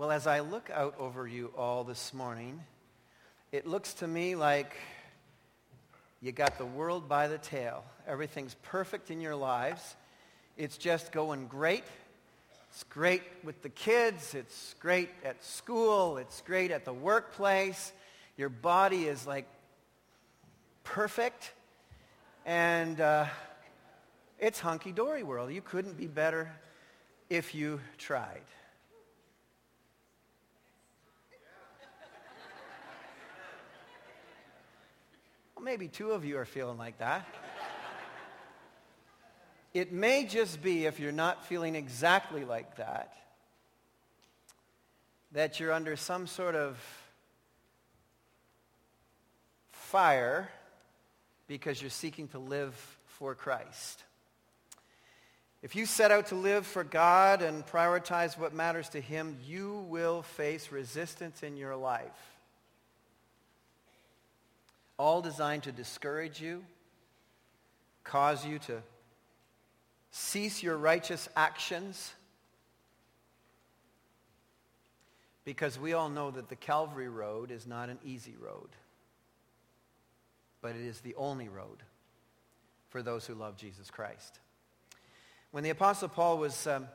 Well, as I look out over you all this morning, it looks to me like you got the world by the tail. Everything's perfect in your lives. It's just going great. It's great with the kids. It's great at school. It's great at the workplace. Your body is like perfect. And uh, it's hunky-dory world. You couldn't be better if you tried. Well, maybe two of you are feeling like that. It may just be, if you're not feeling exactly like that, that you're under some sort of fire because you're seeking to live for Christ. If you set out to live for God and prioritize what matters to him, you will face resistance in your life. All designed to discourage you, cause you to cease your righteous actions, because we all know that the Calvary road is not an easy road, but it is the only road for those who love Jesus Christ. When the Apostle Paul was um,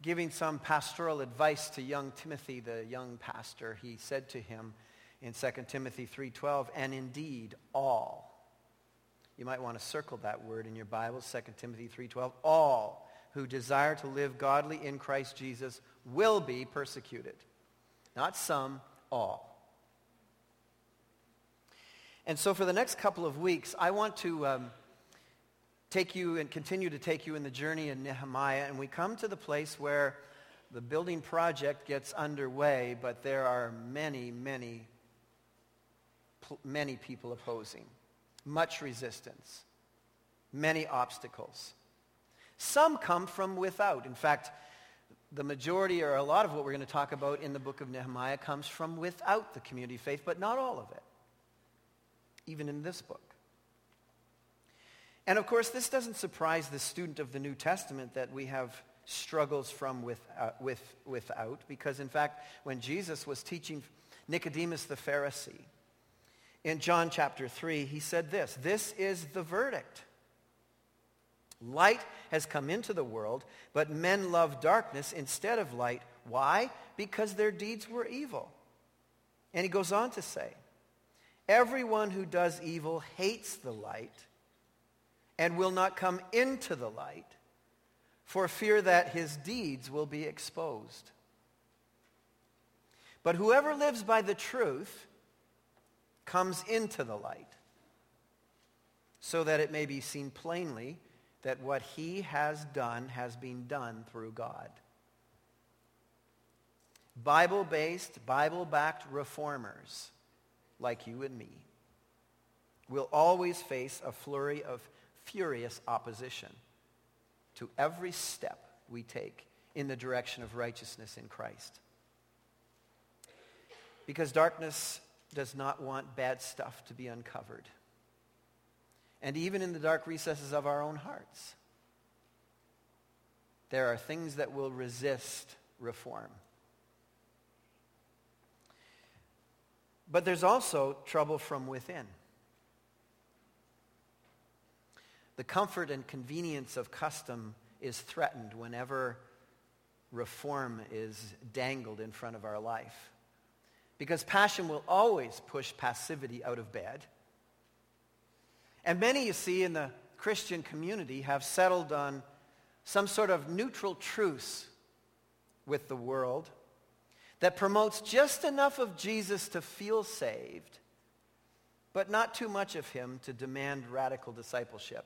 giving some pastoral advice to young Timothy, the young pastor, he said to him in 2 Timothy 3.12, and indeed all. You might want to circle that word in your Bible, 2 Timothy 3.12. All who desire to live godly in Christ Jesus will be persecuted. Not some, all. And so for the next couple of weeks, I want to um, take you and continue to take you in the journey in Nehemiah. And we come to the place where the building project gets underway, but there are many, many, many people opposing, much resistance, many obstacles. Some come from without. In fact, the majority or a lot of what we're going to talk about in the book of Nehemiah comes from without the community faith, but not all of it, even in this book. And of course, this doesn't surprise the student of the New Testament that we have struggles from with, uh, with, without, because in fact, when Jesus was teaching Nicodemus the Pharisee, in John chapter 3, he said this, this is the verdict. Light has come into the world, but men love darkness instead of light. Why? Because their deeds were evil. And he goes on to say, everyone who does evil hates the light and will not come into the light for fear that his deeds will be exposed. But whoever lives by the truth comes into the light so that it may be seen plainly that what he has done has been done through God. Bible-based, Bible-backed reformers like you and me will always face a flurry of furious opposition to every step we take in the direction of righteousness in Christ. Because darkness does not want bad stuff to be uncovered. And even in the dark recesses of our own hearts, there are things that will resist reform. But there's also trouble from within. The comfort and convenience of custom is threatened whenever reform is dangled in front of our life. Because passion will always push passivity out of bed. And many, you see, in the Christian community have settled on some sort of neutral truce with the world that promotes just enough of Jesus to feel saved, but not too much of him to demand radical discipleship.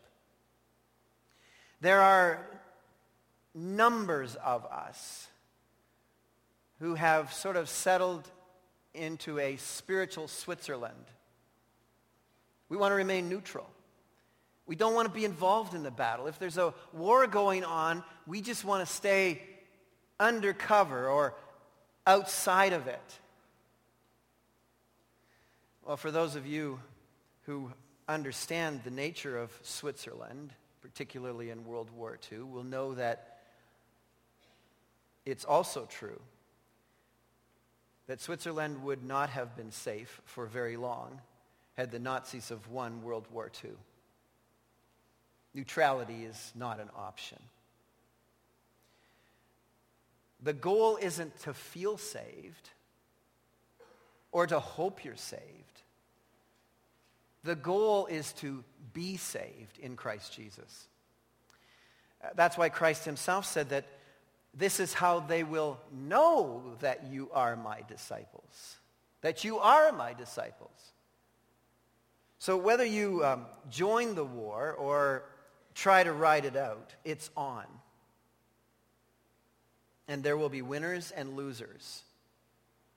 There are numbers of us who have sort of settled into a spiritual Switzerland. We want to remain neutral. We don't want to be involved in the battle. If there's a war going on, we just want to stay undercover or outside of it. Well, for those of you who understand the nature of Switzerland, particularly in World War II, will know that it's also true that Switzerland would not have been safe for very long had the Nazis have won World War II. Neutrality is not an option. The goal isn't to feel saved or to hope you're saved. The goal is to be saved in Christ Jesus. That's why Christ himself said that this is how they will know that you are my disciples. That you are my disciples. So whether you um, join the war or try to ride it out, it's on. And there will be winners and losers.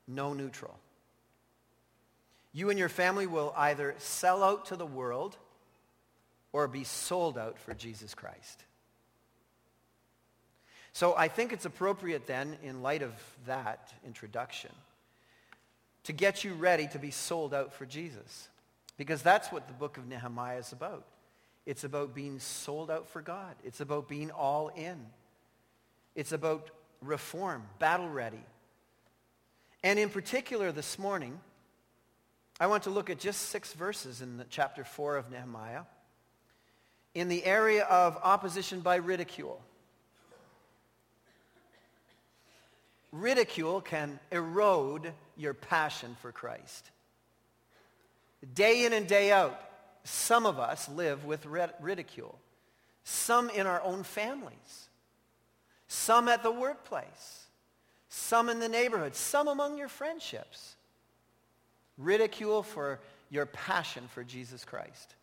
No neutral. You and your family will either sell out to the world or be sold out for Jesus Christ. So I think it's appropriate then, in light of that introduction, to get you ready to be sold out for Jesus. Because that's what the book of Nehemiah is about. It's about being sold out for God. It's about being all in. It's about reform, battle ready. And in particular this morning, I want to look at just six verses in chapter 4 of Nehemiah in the area of opposition by ridicule. Ridicule can erode your passion for Christ. Day in and day out, some of us live with ridicule. Some in our own families. Some at the workplace. Some in the neighborhood. Some among your friendships. Ridicule for your passion for Jesus Christ.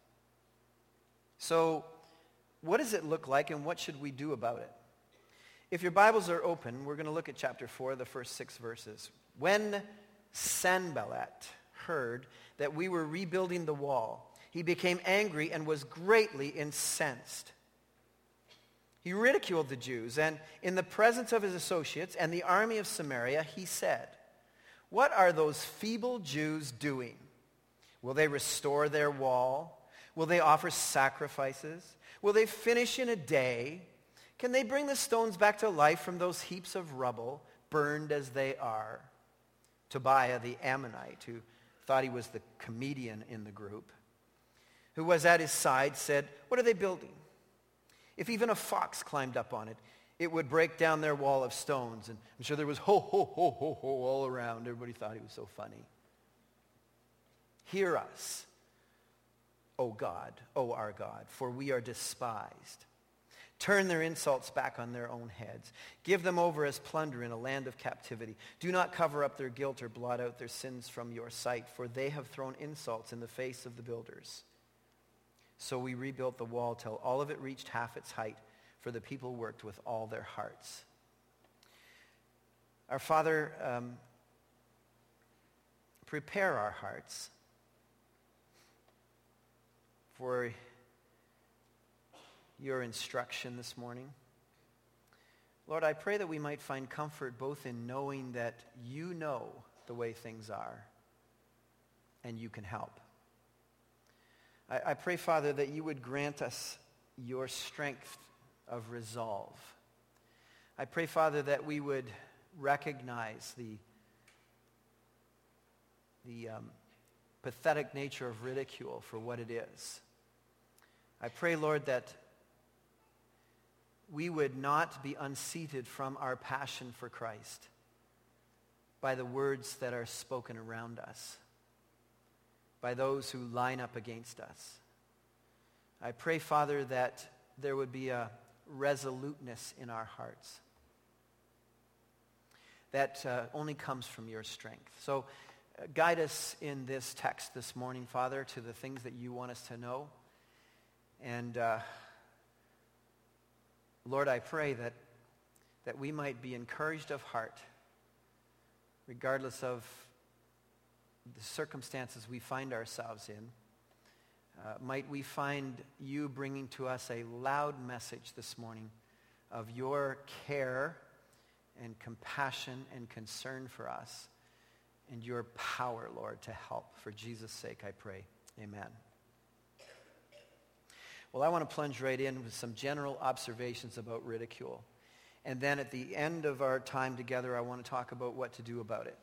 So, what does it look like and what should we do about it? If your Bibles are open, we're going to look at chapter 4, the first six verses. When Sanballat heard that we were rebuilding the wall, he became angry and was greatly incensed. He ridiculed the Jews, and in the presence of his associates and the army of Samaria, he said, What are those feeble Jews doing? Will they restore their wall? Will they offer sacrifices? Will they finish in a day? Can they bring the stones back to life from those heaps of rubble, burned as they are? Tobiah the Ammonite, who thought he was the comedian in the group, who was at his side, said, What are they building? If even a fox climbed up on it, it would break down their wall of stones. And I'm sure there was ho, ho, ho, ho, ho all around. Everybody thought he was so funny. Hear us, O God, O our God, for we are despised. Turn their insults back on their own heads. Give them over as plunder in a land of captivity. Do not cover up their guilt or blot out their sins from your sight, for they have thrown insults in the face of the builders. So we rebuilt the wall till all of it reached half its height, for the people worked with all their hearts. Our Father, um, prepare our hearts for your instruction this morning. Lord, I pray that we might find comfort both in knowing that you know the way things are and you can help. I, I pray, Father, that you would grant us your strength of resolve. I pray, Father, that we would recognize the, the um, pathetic nature of ridicule for what it is. I pray, Lord, that we would not be unseated from our passion for Christ by the words that are spoken around us, by those who line up against us. I pray, Father, that there would be a resoluteness in our hearts that uh, only comes from your strength. So uh, guide us in this text this morning, Father, to the things that you want us to know. And uh, Lord, I pray that, that we might be encouraged of heart, regardless of the circumstances we find ourselves in. Uh, might we find you bringing to us a loud message this morning of your care and compassion and concern for us and your power, Lord, to help. For Jesus' sake, I pray. Amen. Well, I want to plunge right in with some general observations about ridicule. And then at the end of our time together, I want to talk about what to do about it.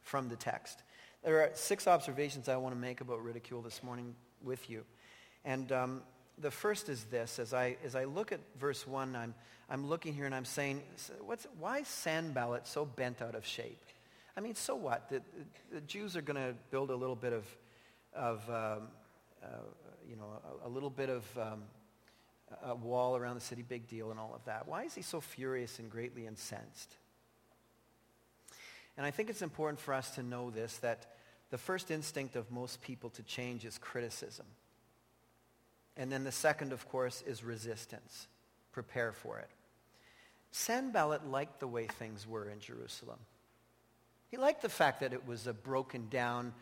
from the text. There are six observations I want to make about ridicule this morning with you. And um, the first is this. As I, as I look at verse 1, I'm, I'm looking here and I'm saying, what's, why is Sanballat so bent out of shape? I mean, so what? The, the Jews are going to build a little bit of, of um, uh, you know, a, a, little bit of um, a wall around the city, big deal and all of that. Why is he so furious and greatly incensed? And I think it's important for us to know this, that the first instinct of most people to change is criticism. And then the second, of course, is resistance. Prepare for it. Sanballat liked the way things were in Jerusalem. He liked the fact that it was a broken down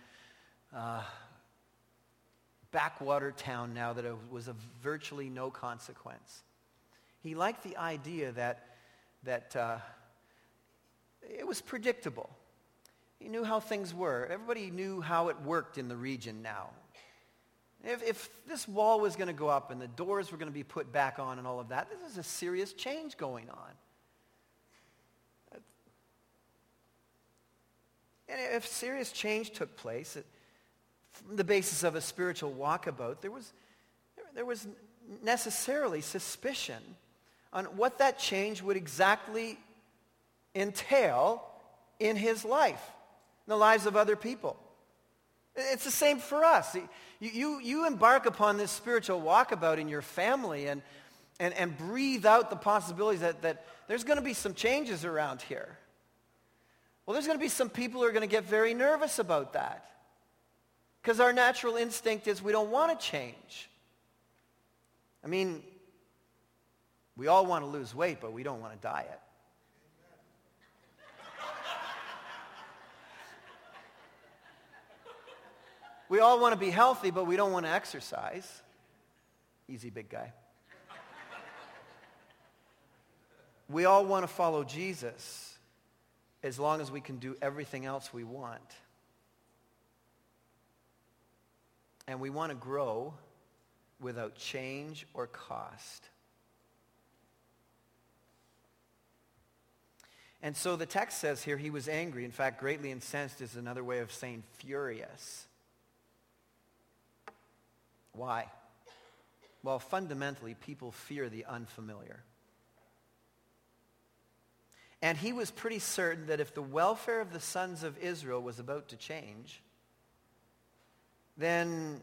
uh, backwater town now that it was of virtually no consequence. He liked the idea that, that uh, it was predictable. He knew how things were. Everybody knew how it worked in the region now. If, if this wall was going to go up and the doors were going to be put back on and all of that, this is a serious change going on. And if serious change took place, from the basis of a spiritual walkabout, there was, there was necessarily suspicion on what that change would exactly entail in his life, in the lives of other people. It's the same for us. You, you, you embark upon this spiritual walkabout in your family and, and, and breathe out the possibilities that, that there's going to be some changes around here. Well, there's going to be some people who are going to get very nervous about that. Because our natural instinct is we don't want to change. I mean, we all want to lose weight, but we don't want to diet. We all want to be healthy, but we don't want to exercise. Easy, big guy. we all want to follow Jesus as long as we can do everything else we want. And we want to grow without change or cost. And so the text says here he was angry. In fact, greatly incensed is another way of saying furious. Why? Well, fundamentally, people fear the unfamiliar. And he was pretty certain that if the welfare of the sons of Israel was about to change, then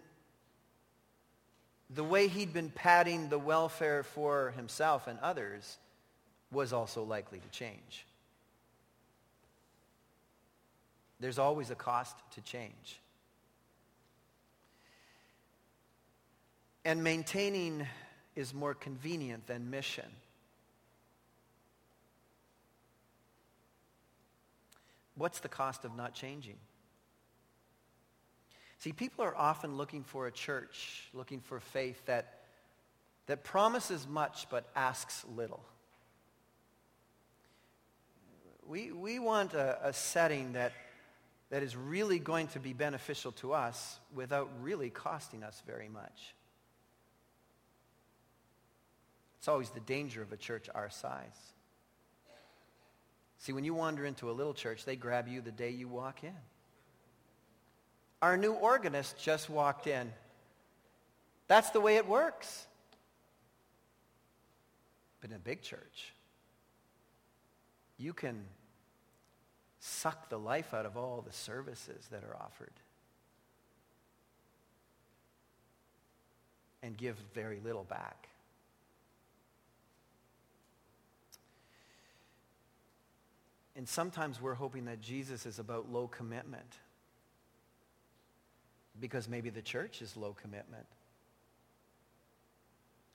the way he'd been padding the welfare for himself and others was also likely to change. There's always a cost to change. And maintaining is more convenient than mission. What's the cost of not changing? See, people are often looking for a church, looking for faith that, that promises much but asks little. We, we want a, a setting that, that is really going to be beneficial to us without really costing us very much. It's always the danger of a church our size. See, when you wander into a little church, they grab you the day you walk in. Our new organist just walked in. That's the way it works. But in a big church, you can suck the life out of all the services that are offered and give very little back. And sometimes we're hoping that Jesus is about low commitment because maybe the church is low commitment.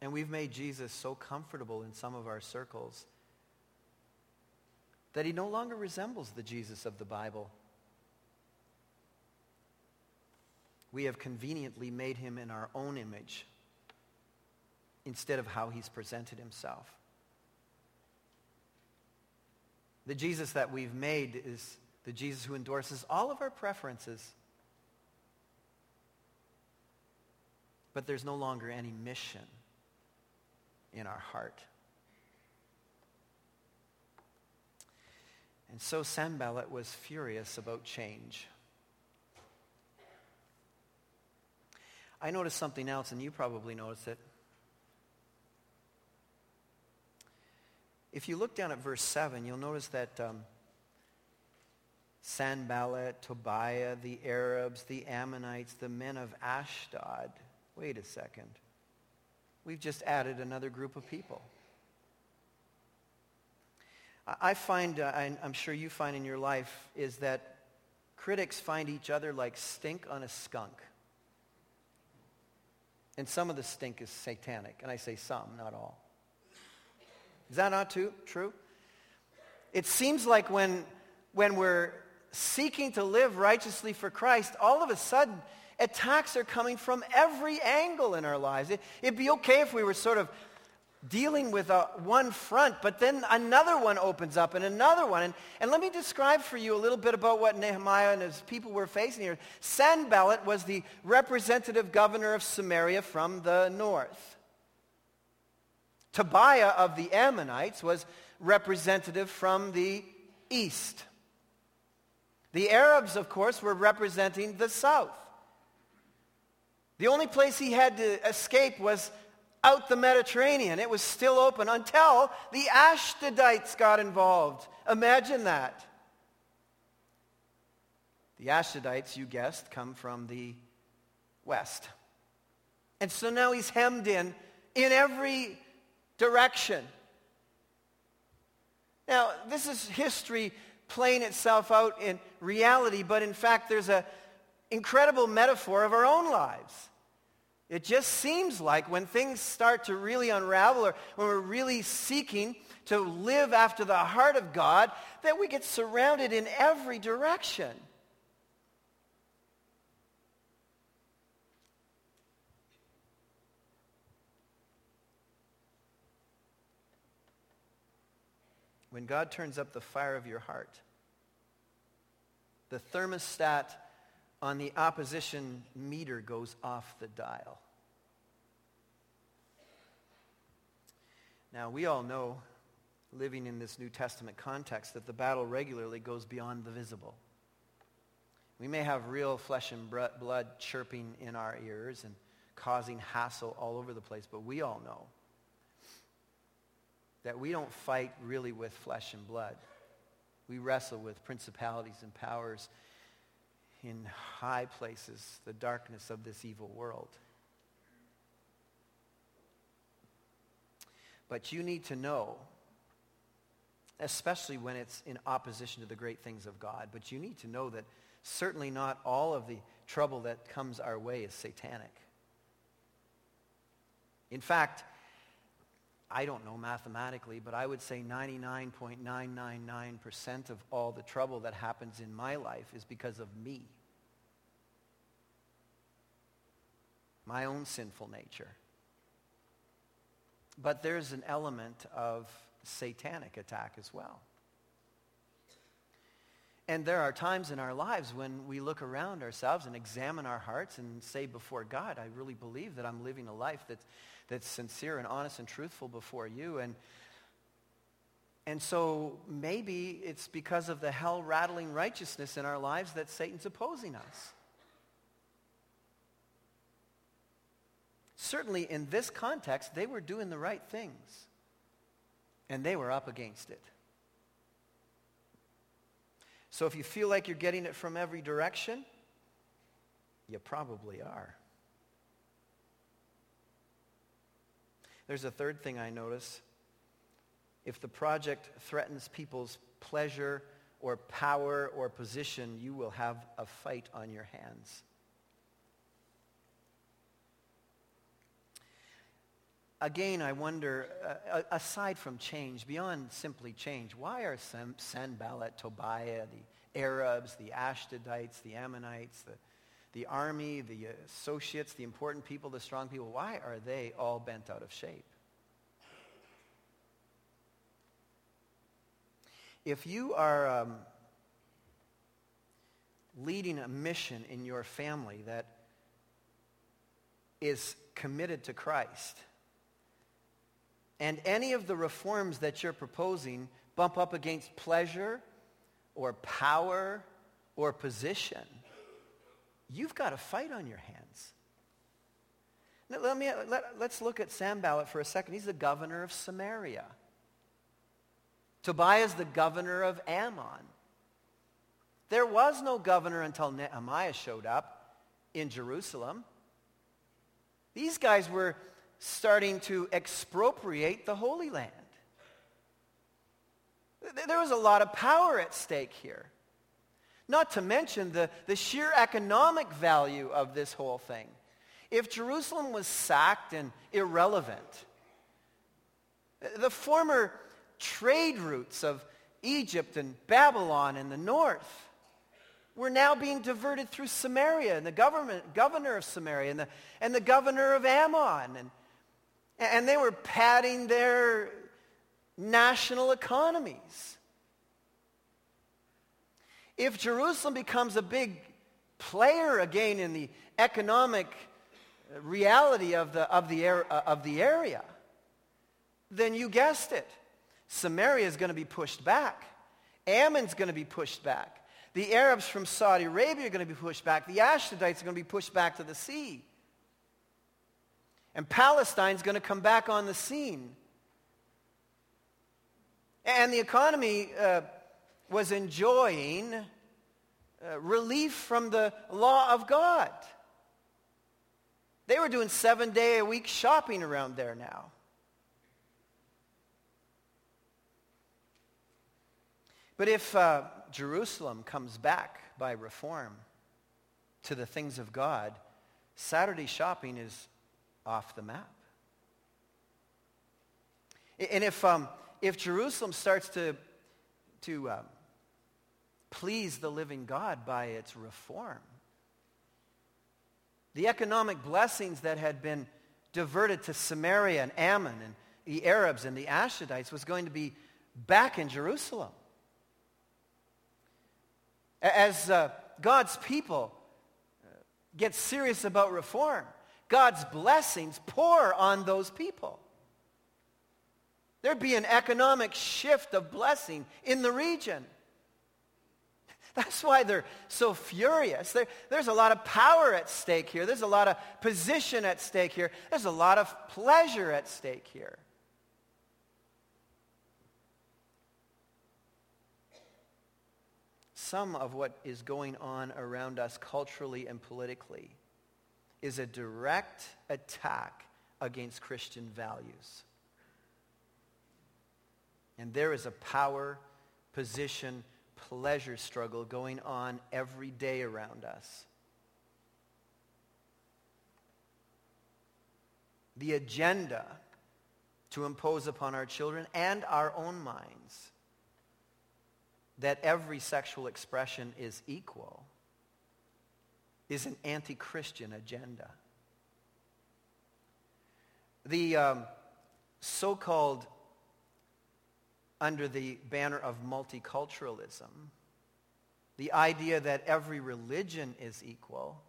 And we've made Jesus so comfortable in some of our circles that he no longer resembles the Jesus of the Bible. We have conveniently made him in our own image instead of how he's presented himself. The Jesus that we've made is the Jesus who endorses all of our preferences. But there's no longer any mission in our heart. And so Sanballat was furious about change. I noticed something else, and you probably noticed it. If you look down at verse 7, you'll notice that um, Sanballat, Tobiah, the Arabs, the Ammonites, the men of Ashdod. Wait a second. We've just added another group of people. I find, uh, I'm sure you find in your life, is that critics find each other like stink on a skunk. And some of the stink is satanic. And I say some, not all. Is that not too, true? It seems like when, when we're seeking to live righteously for Christ, all of a sudden attacks are coming from every angle in our lives. It, would be okay if we were sort of dealing with a, one front, but then another one opens up and another one. And, and let me describe for you a little bit about what Nehemiah and his people were facing here. Sanballat was the representative governor of Samaria from the north. Tobiah of the Ammonites was representative from the east. The Arabs, of course, were representing the south. The only place he had to escape was out the Mediterranean. It was still open until the Ashdodites got involved. Imagine that. The Ashdodites, you guessed, come from the west. And so now he's hemmed in in every direction. Now, this is history playing itself out in reality, but in fact, there's an incredible metaphor of our own lives. It just seems like when things start to really unravel or when we're really seeking to live after the heart of God, that we get surrounded in every direction. When God turns up the fire of your heart, the thermostat on the opposition meter goes off the dial. Now, we all know, living in this New Testament context, that the battle regularly goes beyond the visible. We may have real flesh and blood chirping in our ears and causing hassle all over the place, but we all know that we don't fight really with flesh and blood. We wrestle with principalities and powers in high places the darkness of this evil world. But you need to know, especially when it's in opposition to the great things of God, but you need to know that certainly not all of the trouble that comes our way is satanic. In fact, I don't know mathematically, but I would say 99.999% of all the trouble that happens in my life is because of me. My own sinful nature. But there's an element of satanic attack as well. And there are times in our lives when we look around ourselves and examine our hearts and say before God, I really believe that I'm living a life that's, that's sincere and honest and truthful before you. And, and so maybe it's because of the hell-rattling righteousness in our lives that Satan's opposing us. Certainly in this context, they were doing the right things. And they were up against it. So if you feel like you're getting it from every direction, you probably are. There's a third thing I notice. If the project threatens people's pleasure or power or position, you will have a fight on your hands. Again, I wonder, uh, aside from change, beyond simply change, why are San- Sanballat, Tobiah, the Arabs, the Ashdodites, the Ammonites, the, the army, the associates, the important people, the strong people, why are they all bent out of shape? If you are um, leading a mission in your family that is committed to Christ, and any of the reforms that you're proposing bump up against pleasure or power or position, you've got a fight on your hands. Now, let me, let, let's look at Sanballat for a second. He's the governor of Samaria. Tobiah is the governor of Ammon. There was no governor until Nehemiah showed up in Jerusalem. These guys were starting to expropriate the Holy Land. There was a lot of power at stake here. Not to mention the, the sheer economic value of this whole thing. If Jerusalem was sacked and irrelevant, the former trade routes of Egypt and Babylon in the north were now being diverted through Samaria and the government, governor of Samaria and the, and the governor of Ammon. And, and they were padding their national economies. If Jerusalem becomes a big player again in the economic reality of the, of the, of the area, then you guessed it. Samaria is going to be pushed back. Ammon's going to be pushed back. The Arabs from Saudi Arabia are going to be pushed back. The Ashdodites are going to be pushed back to the sea. And Palestine's going to come back on the scene. And the economy uh, was enjoying uh, relief from the law of God. They were doing seven day a week shopping around there now. But if uh, Jerusalem comes back by reform to the things of God, Saturday shopping is off the map. And if, um, if Jerusalem starts to, to um, please the living God by its reform, the economic blessings that had been diverted to Samaria and Ammon and the Arabs and the Ashdodites was going to be back in Jerusalem. As uh, God's people uh, get serious about reform, God's blessings pour on those people. There'd be an economic shift of blessing in the region. That's why they're so furious. There, there's a lot of power at stake here. There's a lot of position at stake here. There's a lot of pleasure at stake here. some of what is going on around us culturally and politically is a direct attack against Christian values. And there is a power, position, pleasure struggle going on every day around us. The agenda to impose upon our children and our own minds that every sexual expression is equal is an anti-Christian agenda. The um, so-called, under the banner of multiculturalism, the idea that every religion is equal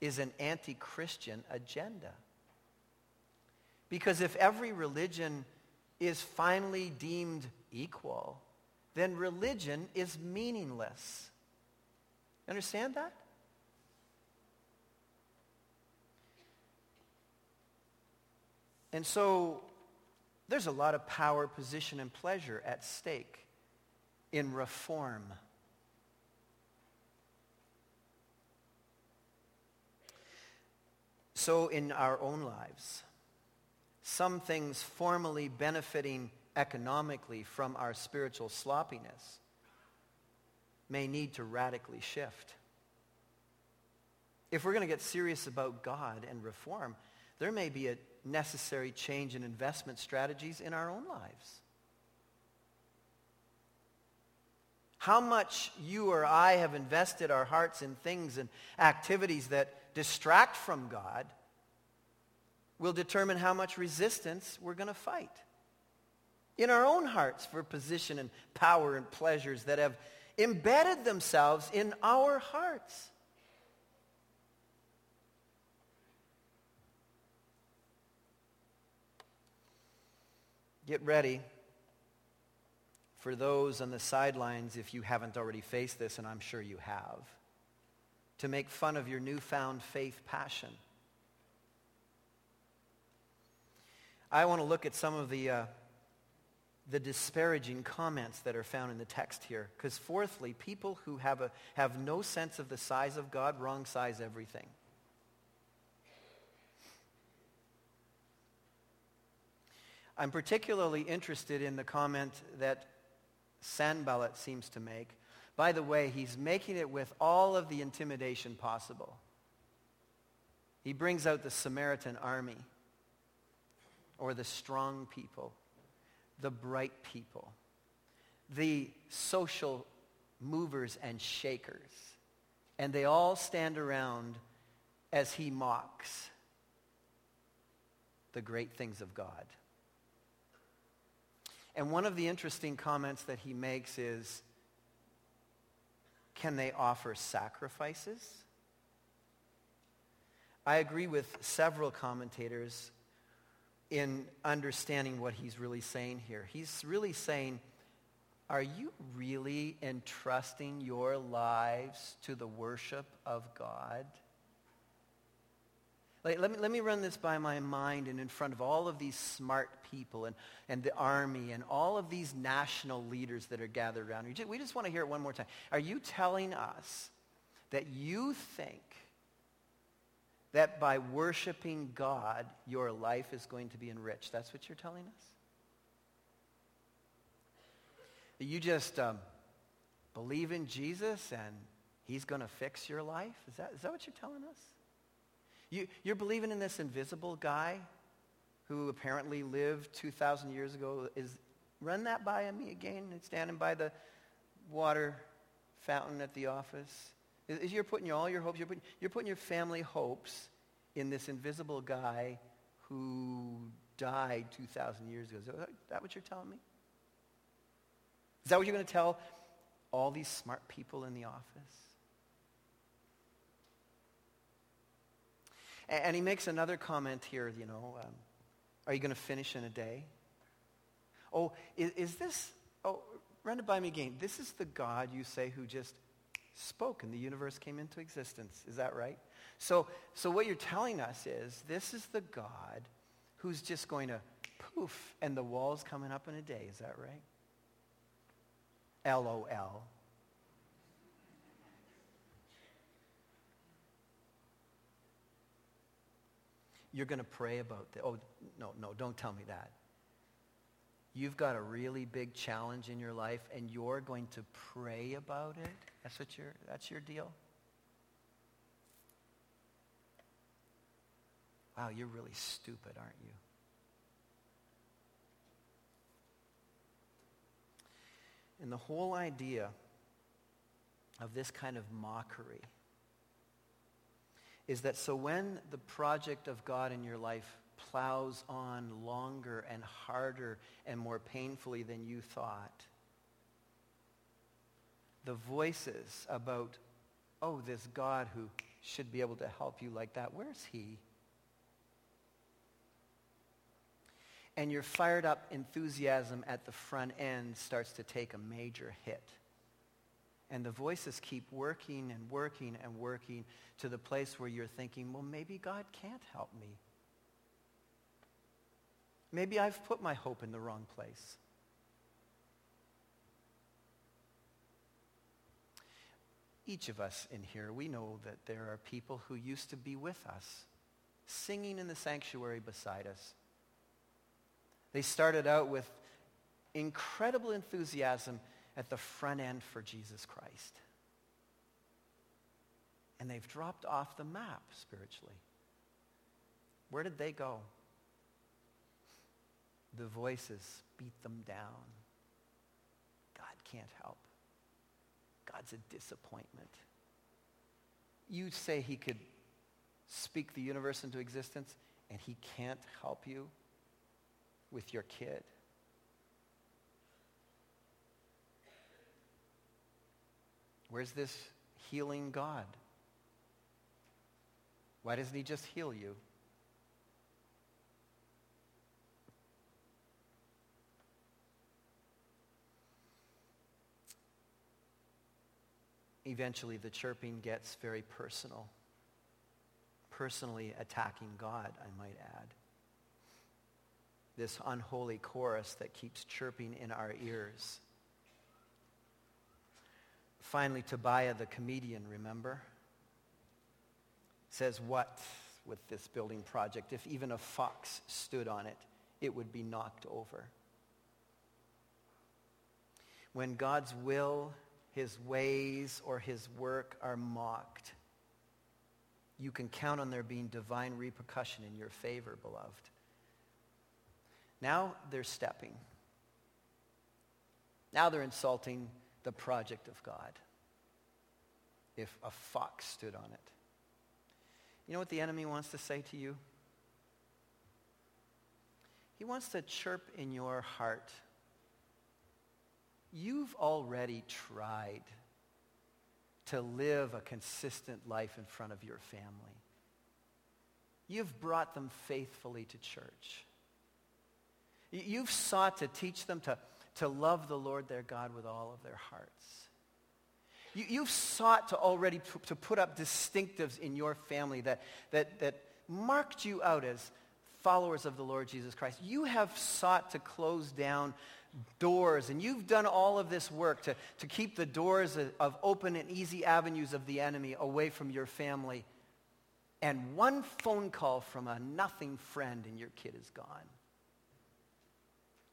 is an anti-Christian agenda. Because if every religion is finally deemed equal, then religion is meaningless. Understand that? And so there's a lot of power, position, and pleasure at stake in reform. So in our own lives, some things formally benefiting economically from our spiritual sloppiness may need to radically shift. If we're going to get serious about God and reform, there may be a necessary change in investment strategies in our own lives. How much you or I have invested our hearts in things and activities that distract from God will determine how much resistance we're going to fight in our own hearts for position and power and pleasures that have embedded themselves in our hearts. Get ready for those on the sidelines, if you haven't already faced this, and I'm sure you have, to make fun of your newfound faith passion. I want to look at some of the, uh, the disparaging comments that are found in the text here. Because fourthly, people who have, a, have no sense of the size of God wrong size everything. I'm particularly interested in the comment that Sanballat seems to make. By the way, he's making it with all of the intimidation possible. He brings out the Samaritan army or the strong people, the bright people, the social movers and shakers. And they all stand around as he mocks the great things of God. And one of the interesting comments that he makes is, can they offer sacrifices? I agree with several commentators in understanding what he's really saying here. He's really saying, are you really entrusting your lives to the worship of God? Like, let, me, let me run this by my mind and in front of all of these smart people and, and the army and all of these national leaders that are gathered around. We just want to hear it one more time. Are you telling us that you think that by worshiping God, your life is going to be enriched? That's what you're telling us? You just um, believe in Jesus and he's going to fix your life? Is that, is that what you're telling us? You, you're believing in this invisible guy who apparently lived 2,000 years ago. Is Run that by me again, standing by the water fountain at the office. Is, is you're putting all your hopes, you're putting, you're putting your family hopes in this invisible guy who died 2,000 years ago. Is that what you're telling me? Is that what you're going to tell all these smart people in the office? And he makes another comment here, you know, um, are you going to finish in a day? Oh, is, is, this, oh, run it by me again. This is the God you say who just spoke and the universe came into existence. Is that right? So, so what you're telling us is this is the God who's just going to poof and the wall's coming up in a day. Is that right? LOL. You're going to pray about that. Oh, no, no, don't tell me that. You've got a really big challenge in your life and you're going to pray about it? That's what you're, that's your deal? Wow, you're really stupid, aren't you? And the whole idea of this kind of mockery is that so when the project of God in your life plows on longer and harder and more painfully than you thought, the voices about, oh, this God who should be able to help you like that, where's he? And your fired up enthusiasm at the front end starts to take a major hit. And the voices keep working and working and working to the place where you're thinking, well, maybe God can't help me. Maybe I've put my hope in the wrong place. Each of us in here, we know that there are people who used to be with us, singing in the sanctuary beside us. They started out with incredible enthusiasm at the front end for Jesus Christ. And they've dropped off the map spiritually. Where did they go? The voices beat them down. God can't help. God's a disappointment. You say he could speak the universe into existence and he can't help you with your kid. Where's this healing God? Why doesn't he just heal you? Eventually, the chirping gets very personal. Personally attacking God, I might add. This unholy chorus that keeps chirping in our ears Finally, Tobiah the comedian, remember? Says what with this building project? If even a fox stood on it, it would be knocked over. When God's will, his ways, or his work are mocked, you can count on there being divine repercussion in your favor, beloved. Now they're stepping. Now they're insulting the project of God if a fox stood on it. You know what the enemy wants to say to you? He wants to chirp in your heart. You've already tried to live a consistent life in front of your family. You've brought them faithfully to church. You've sought to teach them to, to love the Lord their God with all of their hearts. You, have sought to already p- to put up distinctives in your family that, that, that marked you out as followers of the Lord Jesus Christ. You have sought to close down doors, and you've done all of this work to, to keep the doors of, of open and easy avenues of the enemy away from your family. And one phone call from a nothing friend and your kid is gone.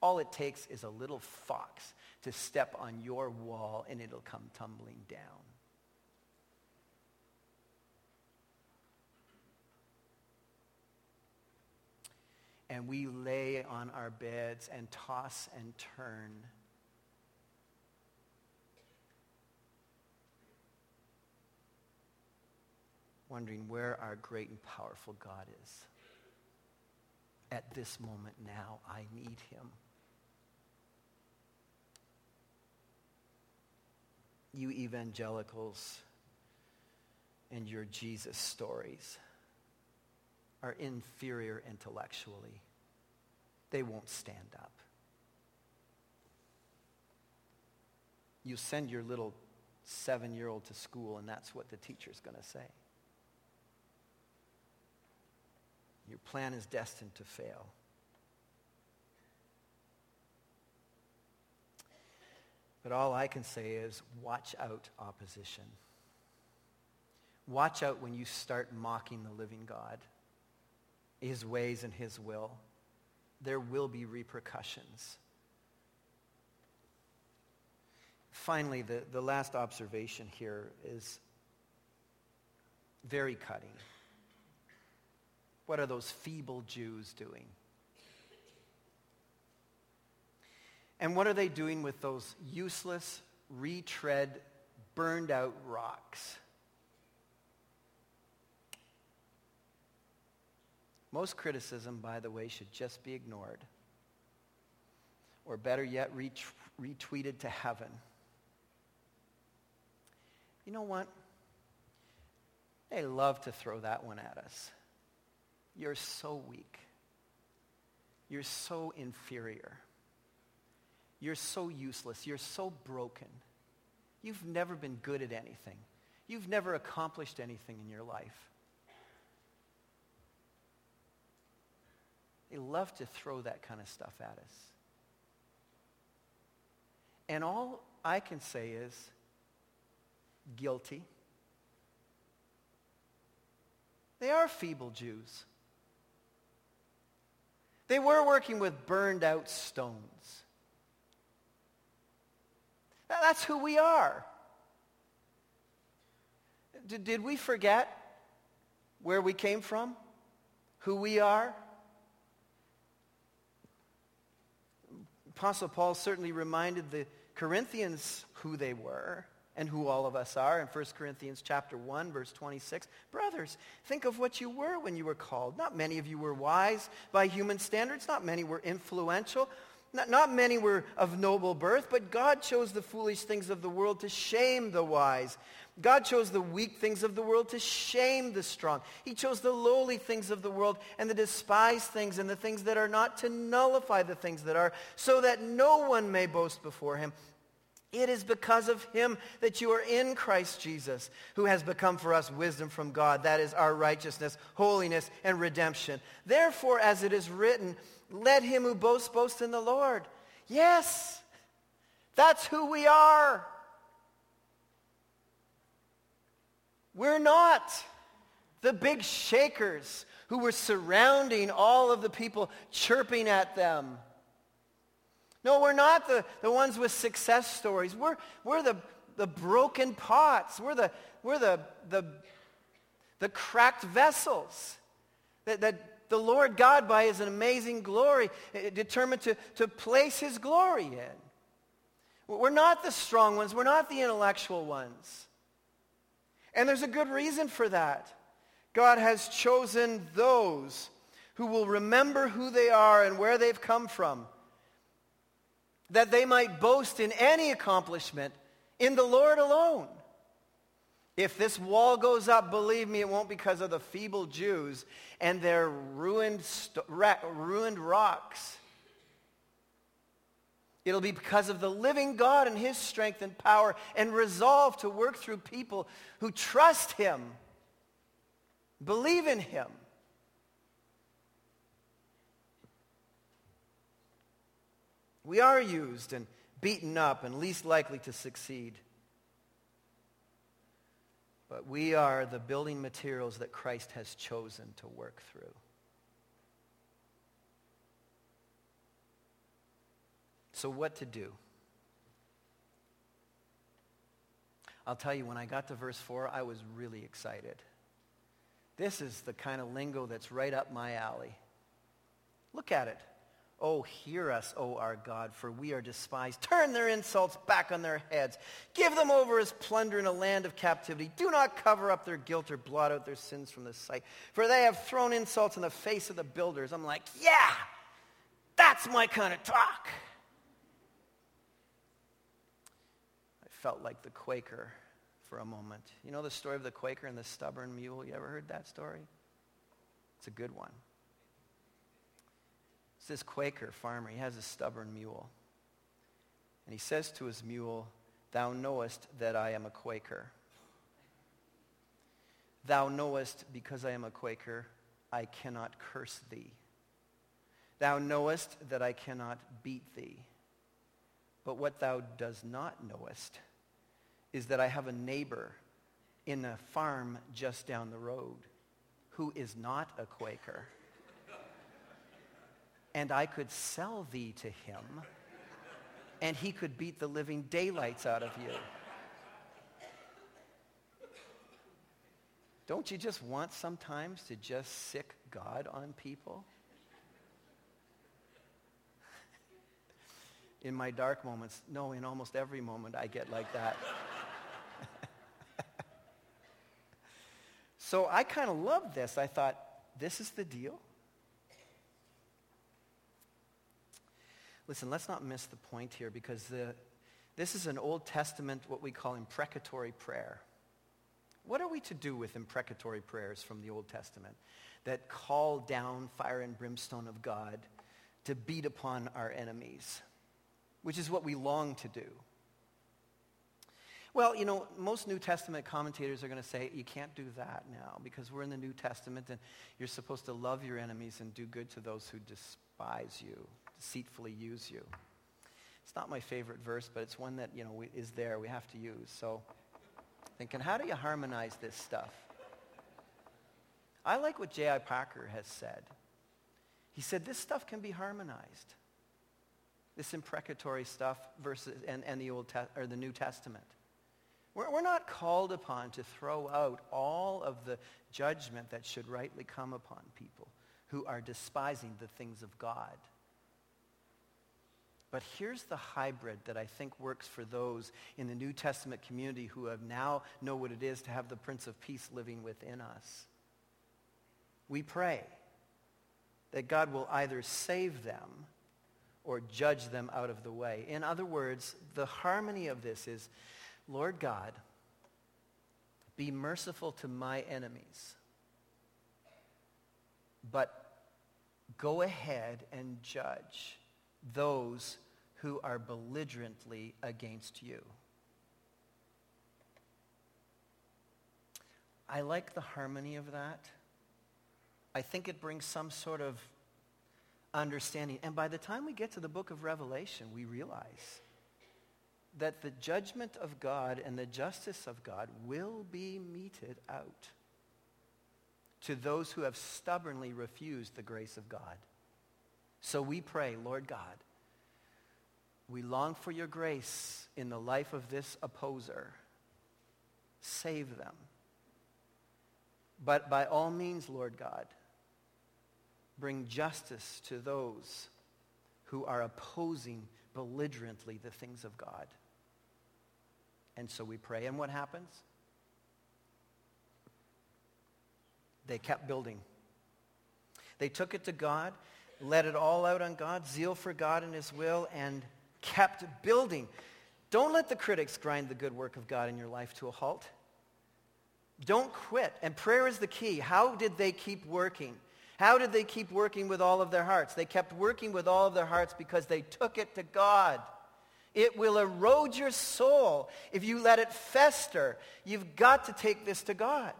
All it takes is a little fox to step on your wall and it'll come tumbling down. And we lay on our beds and toss and turn. Wondering where our great and powerful God is. At this moment now, I need him. You evangelicals and your Jesus stories are inferior intellectually. They won't stand up. You send your little seven-year-old to school and that's what the teacher's going to say. Your plan is destined to fail. But all I can say is watch out opposition. Watch out when you start mocking the living God, his ways and his will. There will be repercussions. Finally, the, the last observation here is very cutting. What are those feeble Jews doing? And what are they doing with those useless, retread, burned out rocks? Most criticism, by the way, should just be ignored. Or better yet, retweeted to heaven. You know what? They love to throw that one at us. You're so weak. You're so inferior. You're so useless. You're so broken. You've never been good at anything. You've never accomplished anything in your life. They love to throw that kind of stuff at us. And all I can say is guilty. They are feeble Jews. They were working with burned out stones. That's who we are. Did, did we forget where we came from? Who we are? Apostle Paul certainly reminded the Corinthians who they were and who all of us are in 1 Corinthians chapter 1 verse 26. Brothers, think of what you were when you were called. Not many of you were wise by human standards. Not many were influential. Not, not many were of noble birth, but God chose the foolish things of the world to shame the wise. God chose the weak things of the world to shame the strong. He chose the lowly things of the world and the despised things and the things that are not to nullify the things that are, so that no one may boast before him. It is because of him that you are in Christ Jesus, who has become for us wisdom from God. That is our righteousness, holiness, and redemption. Therefore, as it is written, let him who boasts boast in the Lord. Yes, that's who we are. We're not the big shakers who were surrounding all of the people, chirping at them. No, we're not the, the ones with success stories. We're, we're the, the broken pots. We're the, we're the, the, the cracked vessels that, that the Lord God, by his amazing glory, eh, determined to, to place his glory in. We're not the strong ones. We're not the intellectual ones. And there's a good reason for that. God has chosen those who will remember who they are and where they've come from, that they might boast in any accomplishment in the Lord alone. If this wall goes up, believe me, it won't because of the feeble Jews and their ruined, ruined rocks. It'll be because of the living God and his strength and power and resolve to work through people who trust him, believe in him. We are used and beaten up and least likely to succeed. But we are the building materials that Christ has chosen to work through. So, what to do? I'll tell you, when I got to verse 4, I was really excited. This is the kind of lingo that's right up my alley. Look at it. Oh, hear us, O our God, for we are despised. Turn their insults back on their heads. Give them over as plunder in a land of captivity. Do not cover up their guilt or blot out their sins from the sight. For they have thrown insults in the face of the builders. I'm like, yeah, that's my kind of talk. I felt like the Quaker for a moment. You know the story of the Quaker and the stubborn mule? You ever heard that story? It's a good one. It's this Quaker farmer. He has a stubborn mule. And he says to his mule, Thou knowest that I am a Quaker. Thou knowest because I am a Quaker, I cannot curse thee. Thou knowest that I cannot beat thee. But what thou does not knowest is that I have a neighbor in a farm just down the road who is not a Quaker. And I could sell thee to him, and he could beat the living daylights out of you. Don't you just want sometimes to just sic God on people? in my dark moments, no, in almost every moment I get like that. So I kind of loved this. I thought, this is the deal? Listen, let's not miss the point here because the, this is an Old Testament, what we call imprecatory prayer. What are we to do with imprecatory prayers from the Old Testament that call down fire and brimstone of God to beat upon our enemies, which is what we long to do? Well, you know, most New Testament commentators are going to say you can't do that now because we're in the New Testament and you're supposed to love your enemies and do good to those who despise you, deceitfully use you. It's not my favorite verse, but it's one that, you know, is there. We have to use. So thinking, how do you harmonize this stuff? I like what J.I. Packer has said. He said this stuff can be harmonized. This imprecatory stuff versus and, and the Old Te- or the New Testament. We're, we're not called upon to throw out all of the judgment that should rightly come upon people who are despising the things of God. But here's the hybrid that I think works for those in the New Testament community who have now know what it is to have the Prince of Peace living within us. We pray that God will either save them or judge them out of the way. In other words, the harmony of this is Lord God, be merciful to my enemies, but go ahead and judge those who are belligerently against you. I like the harmony of that. I think it brings some sort of understanding. And by the time we get to the book of Revelation, we realize that the judgment of God and the justice of God will be meted out to those who have stubbornly refused the grace of God. So we pray, Lord God, we long for your grace in the life of this opposer. Save them. But by all means, Lord God, bring justice to those who are opposing belligerently the things of God. And so we pray. And what happens? They kept building. They took it to God, let it all out on God, zeal for God and his will, and kept building. Don't let the critics grind the good work of God in your life to a halt. Don't quit. And prayer is the key. How did they keep working? How did they keep working with all of their hearts? They kept working with all of their hearts because they took it to God. It will erode your soul if you let it fester. You've got to take this to God.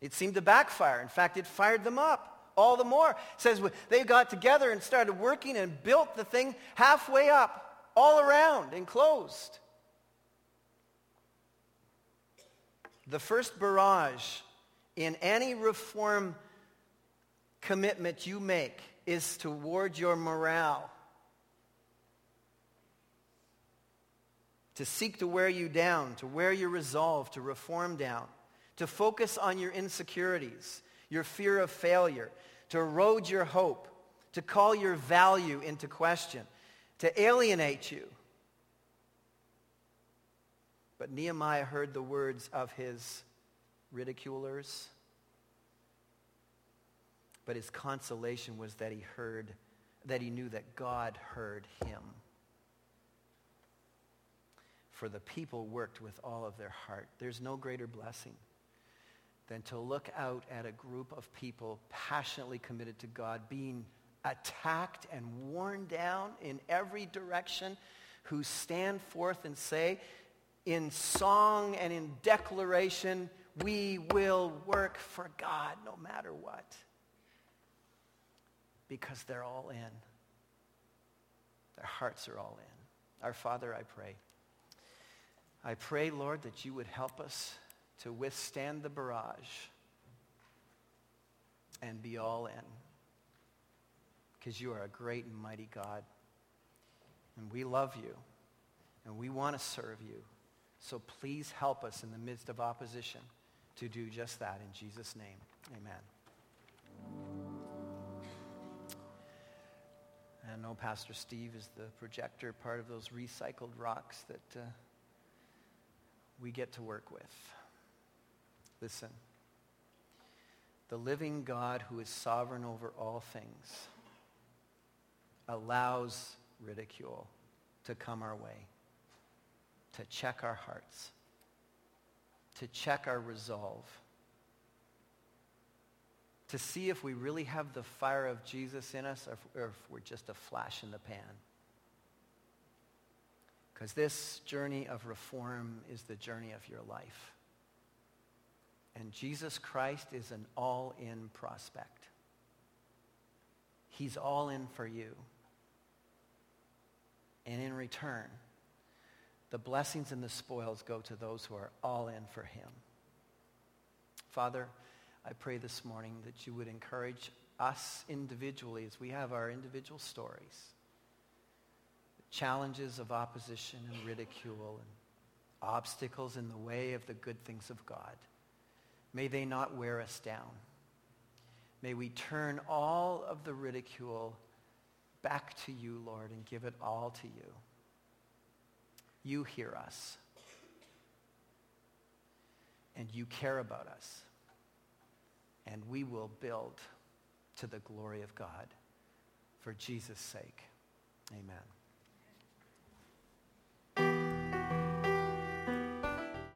It seemed to backfire. In fact, it fired them up all the more. It says they got together and started working and built the thing halfway up, all around, enclosed. The first barrage in any reform commitment you make is toward your morale. To seek to wear you down, to wear your resolve, to reform down, to focus on your insecurities, your fear of failure, to erode your hope, to call your value into question, to alienate you, but Nehemiah heard the words of his ridiculers. But his consolation was that he heard, that he knew that God heard him. For the people worked with all of their heart. There's no greater blessing than to look out at a group of people passionately committed to God, being attacked and worn down in every direction, who stand forth and say, in song and in declaration, we will work for God no matter what. Because they're all in. Their hearts are all in. Our Father, I pray. I pray, Lord, that you would help us to withstand the barrage and be all in. Because you are a great and mighty God. And we love you. And we want to serve you. So please help us in the midst of opposition to do just that in Jesus' name. Amen. I know Pastor Steve is the projector, part of those recycled rocks that uh, we get to work with. Listen. The living God who is sovereign over all things allows ridicule to come our way to check our hearts, to check our resolve, to see if we really have the fire of Jesus in us or if, we're just a flash in the pan. Because this journey of reform is the journey of your life. And Jesus Christ is an all-in prospect. He's all in for you. And in return, the blessings and the spoils go to those who are all in for him. Father, I pray this morning that you would encourage us individually as we have our individual stories, the challenges of opposition and ridicule and obstacles in the way of the good things of God. May they not wear us down. May we turn all of the ridicule back to you, Lord, and give it all to you you hear us. And you care about us. And we will build to the glory of God for Jesus' sake. Amen.